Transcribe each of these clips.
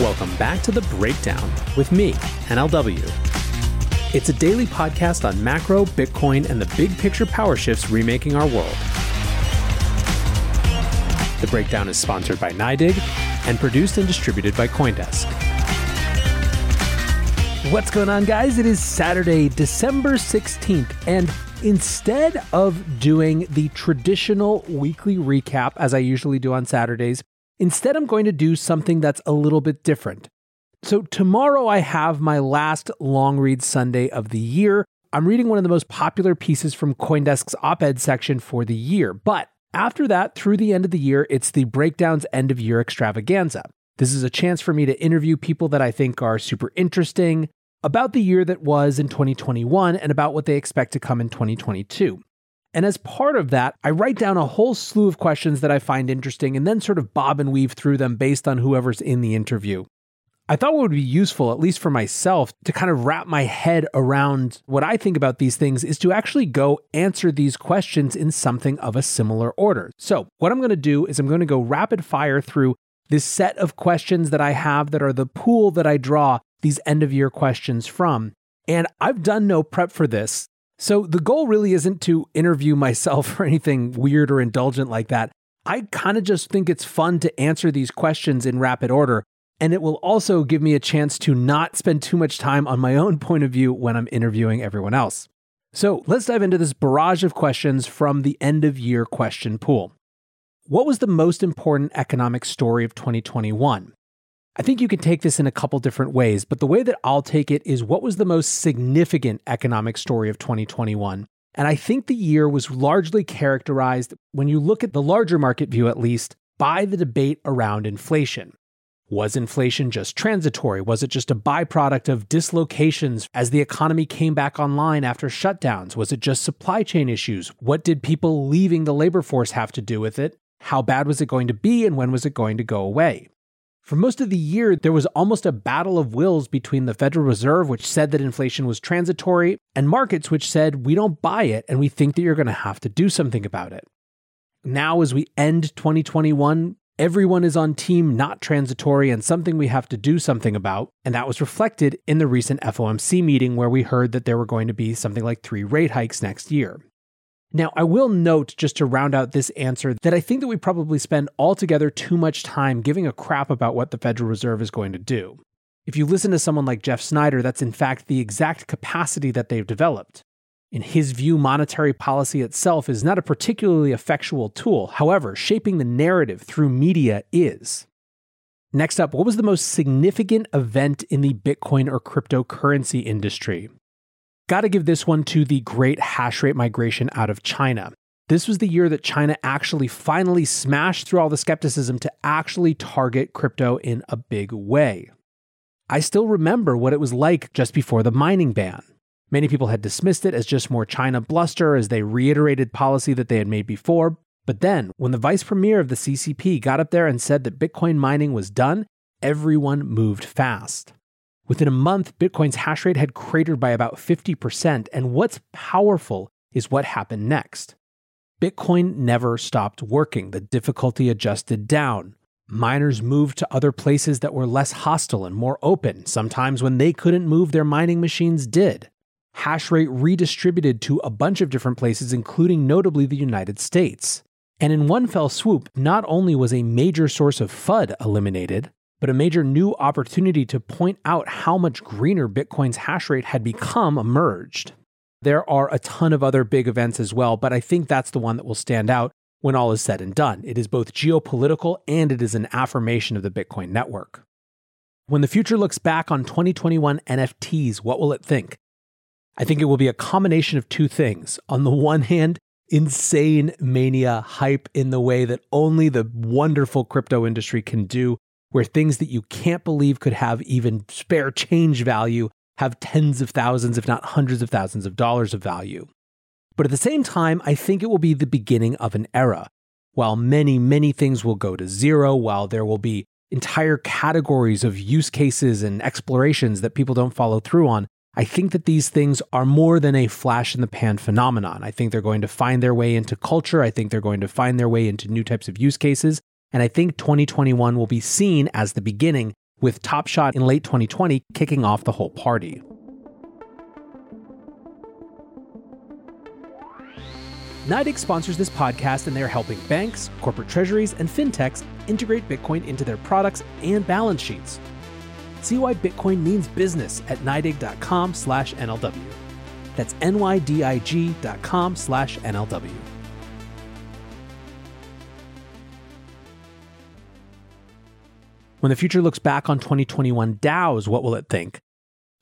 Welcome back to The Breakdown with me, NLW. It's a daily podcast on macro, Bitcoin, and the big picture power shifts remaking our world. The Breakdown is sponsored by NYDIG and produced and distributed by Coindesk. What's going on, guys? It is Saturday, December 16th, and instead of doing the traditional weekly recap as I usually do on Saturdays, instead I'm going to do something that's a little bit different. So, tomorrow I have my last long read Sunday of the year. I'm reading one of the most popular pieces from Coindesk's op ed section for the year. But after that, through the end of the year, it's the Breakdown's end of year extravaganza. This is a chance for me to interview people that I think are super interesting, about the year that was in 2021 and about what they expect to come in 2022. And as part of that, I write down a whole slew of questions that I find interesting and then sort of bob and weave through them based on whoever's in the interview. I thought what would be useful, at least for myself, to kind of wrap my head around what I think about these things is to actually go answer these questions in something of a similar order. So, what I'm going to do is I'm going to go rapid fire through this set of questions that I have that are the pool that I draw these end of year questions from. And I've done no prep for this. So the goal really isn't to interview myself or anything weird or indulgent like that. I kind of just think it's fun to answer these questions in rapid order. And it will also give me a chance to not spend too much time on my own point of view when I'm interviewing everyone else. So let's dive into this barrage of questions from the end of year question pool. What was the most important economic story of 2021? I think you can take this in a couple different ways, but the way that I'll take it is what was the most significant economic story of 2021? And I think the year was largely characterized, when you look at the larger market view at least, by the debate around inflation. Was inflation just transitory? Was it just a byproduct of dislocations as the economy came back online after shutdowns? Was it just supply chain issues? What did people leaving the labor force have to do with it? How bad was it going to be, and when was it going to go away? For most of the year, there was almost a battle of wills between the Federal Reserve, which said that inflation was transitory, and markets, which said, we don't buy it and we think that you're going to have to do something about it. Now, as we end 2021, everyone is on team not transitory and something we have to do something about. And that was reflected in the recent FOMC meeting where we heard that there were going to be something like three rate hikes next year. Now, I will note, just to round out this answer, that I think that we probably spend altogether too much time giving a crap about what the Federal Reserve is going to do. If you listen to someone like Jeff Snider, that's in fact the exact capacity that they've developed. In his view, monetary policy itself is not a particularly effectual tool. However, shaping the narrative through media is. Next up, what was the most significant event in the Bitcoin or cryptocurrency industry? Got to give this one to the great hash rate migration out of China. This was the year that China actually finally smashed through all the skepticism to actually target crypto in a big way. I still remember what it was like just before the mining ban. Many people had dismissed it as just more China bluster as they reiterated policy that they had made before. But then, when the vice premier of the CCP got up there and said that Bitcoin mining was done, everyone moved fast. Within a month, Bitcoin's hash rate had cratered by about 50%, and what's powerful is what happened next. Bitcoin never stopped working, the difficulty adjusted down. Miners moved to other places that were less hostile and more open. Sometimes when they couldn't move, their mining machines did. Hash rate redistributed to a bunch of different places, including notably the United States. And in one fell swoop, not only was a major source of FUD eliminated, but a major new opportunity to point out how much greener Bitcoin's hash rate had become emerged. There are a ton of other big events as well, but I think that's the one that will stand out when all is said and done. It is both geopolitical and it is an affirmation of the Bitcoin network. When the future looks back on 2021 NFTs, what will it think? I think it will be a combination of two things. On the one hand, insane mania hype in the way that only the wonderful crypto industry can do, where things that you can't believe could have even spare change value have tens of thousands, if not hundreds of thousands of dollars of value. But at the same time, I think it will be the beginning of an era. While many, many things will go to zero, while there will be entire categories of use cases and explorations that people don't follow through on, I think that these things are more than a flash in the pan phenomenon. I think they're going to find their way into culture. I think they're going to find their way into new types of use cases. And I think 2021 will be seen as the beginning, with Top Shot in late 2020 kicking off the whole party. NYDIG sponsors this podcast and they're helping banks, corporate treasuries, and fintechs integrate Bitcoin into their products and balance sheets. See why Bitcoin means business at NYDIG.com slash NLW. That's NYDIG.com slash NLW. When the future looks back on 2021 DAOs, what will it think?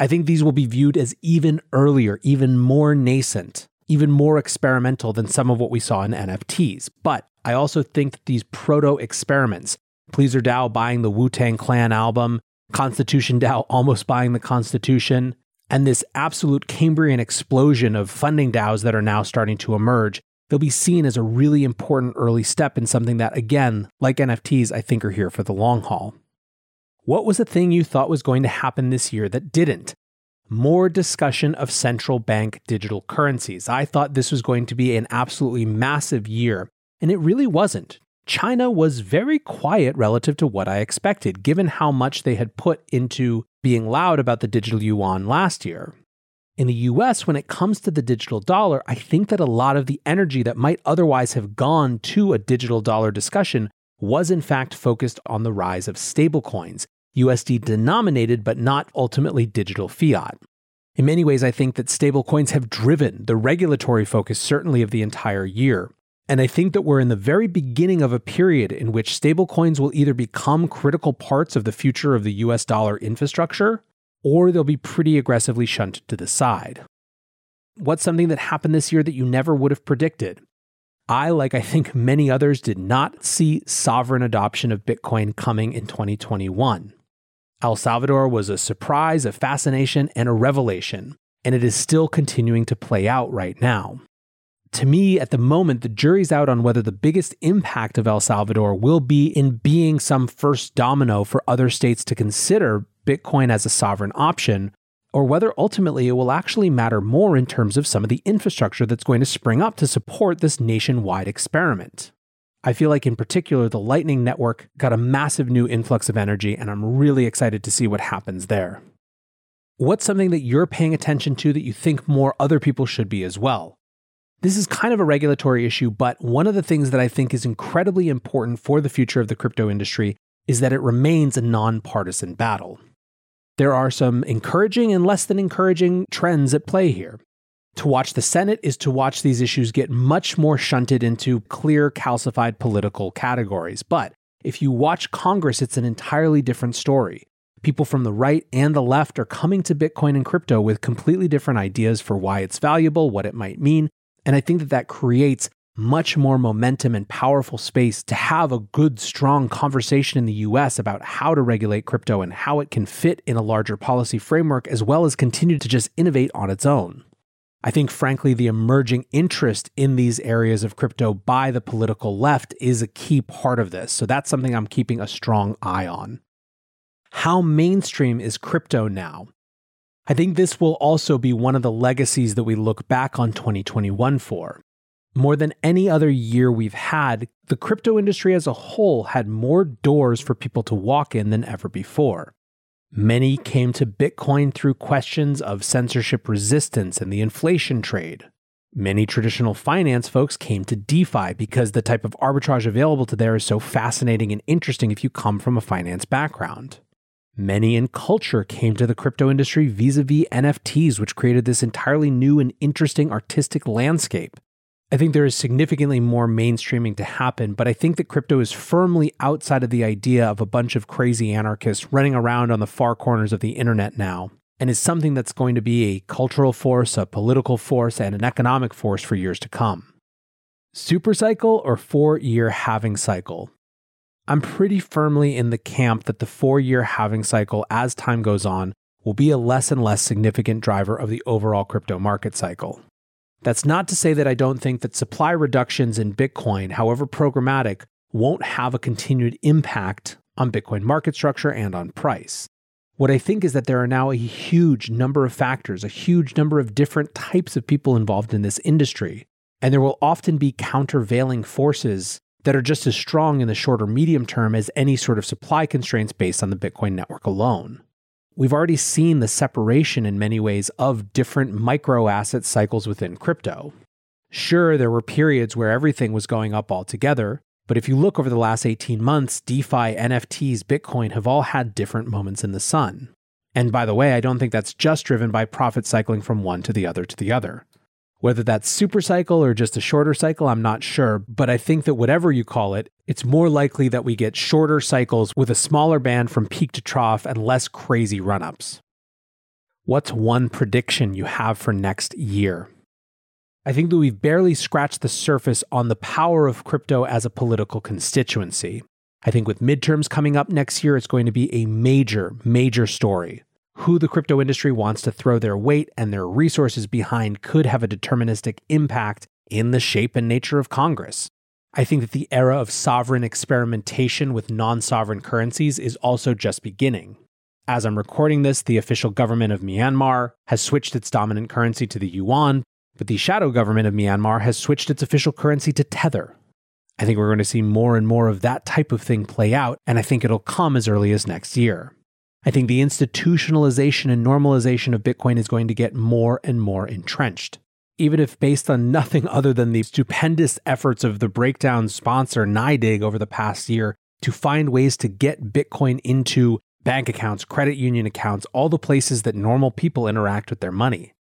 I think these will be viewed as even earlier, even more nascent, even more experimental than some of what we saw in NFTs. But I also think that these proto experiments, Pleasr DAO buying the Wu Tang Clan album, Constitution DAO almost buying the Constitution, and this absolute Cambrian explosion of funding DAOs that are now starting to emerge, they'll be seen as a really important early step in something that, again, like NFTs, I think are here for the long haul. What was the thing you thought was going to happen this year that didn't? More discussion of central bank digital currencies. I thought this was going to be an absolutely massive year, and it really wasn't. China was very quiet relative to what I expected, given how much they had put into being loud about the digital yuan last year. In the US, when it comes to the digital dollar, I think that a lot of the energy that might otherwise have gone to a digital dollar discussion was in fact focused on the rise of stablecoins, USD denominated but not ultimately digital fiat. In many ways, I think that stablecoins have driven the regulatory focus, certainly of the entire year. And I think that we're in the very beginning of a period in which stablecoins will either become critical parts of the future of the US dollar infrastructure or they'll be pretty aggressively shunted to the side. What's something that happened this year that you never would have predicted? I, like I think many others, did not see sovereign adoption of Bitcoin coming in 2021. El Salvador was a surprise, a fascination, and a revelation, and it is still continuing to play out right now to me, at the moment, the jury's out on whether the biggest impact of El Salvador will be in being some first domino for other states to consider Bitcoin as a sovereign option, or whether ultimately it will actually matter more in terms of some of the infrastructure that's going to spring up to support this nationwide experiment. I feel like, in particular, the Lightning Network got a massive new influx of energy, and I'm really excited to see what happens there. What's something that you're paying attention to that you think more other people should be as well? This is kind of a regulatory issue, but one of the things that I think is incredibly important for the future of the crypto industry is that it remains a nonpartisan battle. There are some encouraging and less than encouraging trends at play here. To watch the Senate is to watch these issues get much more shunted into clear, calcified political categories. But if you watch Congress, it's an entirely different story. People from the right and the left are coming to Bitcoin and crypto with completely different ideas for why it's valuable, what it might mean, and I think that that creates much more momentum and powerful space to have a good, strong conversation in the US about how to regulate crypto and how it can fit in a larger policy framework, as well as continue to just innovate on its own. I think, frankly, the emerging interest in these areas of crypto by the political left is a key part of this. So that's something I'm keeping a strong eye on. How mainstream is crypto now? I think this will also be one of the legacies that we look back on 2021 for. More than any other year we've had, the crypto industry as a whole had more doors for people to walk in than ever before. Many came to Bitcoin through questions of censorship resistance and the inflation trade. Many traditional finance folks came to DeFi because the type of arbitrage available to there is so fascinating and interesting if you come from a finance background. Many in culture came to the crypto industry vis a vis NFTs, which created this entirely new and interesting artistic landscape. I think there is significantly more mainstreaming to happen, but I think that crypto is firmly outside of the idea of a bunch of crazy anarchists running around on the far corners of the internet now and is something that's going to be a cultural force, a political force, and an economic force for years to come. Supercycle or four year halving cycle? I'm pretty firmly in the camp that the four year halving cycle, as time goes on, will be a less and less significant driver of the overall crypto market cycle. That's not to say that I don't think that supply reductions in Bitcoin, however programmatic, won't have a continued impact on Bitcoin market structure and on price. What I think is that there are now a huge number of factors, a huge number of different types of people involved in this industry. And there will often be countervailing forces that are just as strong in the short or medium term as any sort of supply constraints based on the Bitcoin network alone. We've already seen the separation in many ways of different micro asset cycles within crypto. Sure, there were periods where everything was going up altogether, but if you look over the last 18 months, DeFi, NFTs, Bitcoin have all had different moments in the sun. And by the way, I don't think that's just driven by profit cycling from one to the other to the other. Whether that's super cycle or just a shorter cycle, I'm not sure, but I think that whatever you call it, it's more likely that we get shorter cycles with a smaller band from peak to trough and less crazy run ups. What's one prediction you have for next year? I think that we've barely scratched the surface on the power of crypto as a political constituency. I think with midterms coming up next year, it's going to be a major, major story. Who the crypto industry wants to throw their weight and their resources behind could have a deterministic impact in the shape and nature of Congress. I think that the era of sovereign experimentation with non sovereign currencies is also just beginning. As I'm recording this, the official government of Myanmar has switched its dominant currency to the yuan, but the shadow government of Myanmar has switched its official currency to Tether. I think we're going to see more and more of that type of thing play out, and I think it'll come as early as next year. I think the institutionalization and normalization of Bitcoin is going to get more and more entrenched. Even if based on nothing other than the stupendous efforts of the breakdown sponsor NYDIG over the past year to find ways to get Bitcoin into bank accounts, credit union accounts, all the places that normal people interact with their money.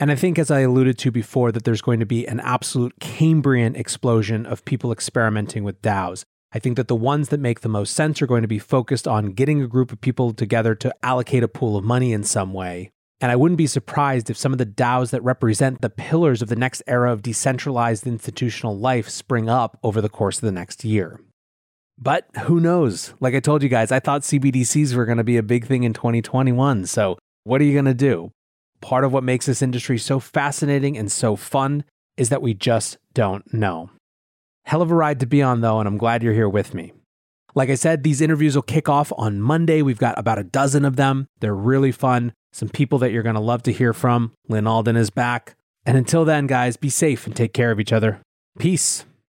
And I think, as I alluded to before, that there's going to be an absolute Cambrian explosion of people experimenting with DAOs. I think that the ones that make the most sense are going to be focused on getting a group of people together to allocate a pool of money in some way. And I wouldn't be surprised if some of the DAOs that represent the pillars of the next era of decentralized institutional life spring up over the course of the next year. But who knows? Like I told you guys, I thought CBDCs were going to be a big thing in 2021. So what are you going to do? Part of what makes this industry so fascinating and so fun is that we just don't know. Hell of a ride to be on, though, and I'm glad you're here with me. Like I said, these interviews will kick off on Monday. We've got about a dozen of them. They're really fun. Some people that you're going to love to hear from. Lyn Alden is back. And until then, guys, be safe and take care of each other. Peace.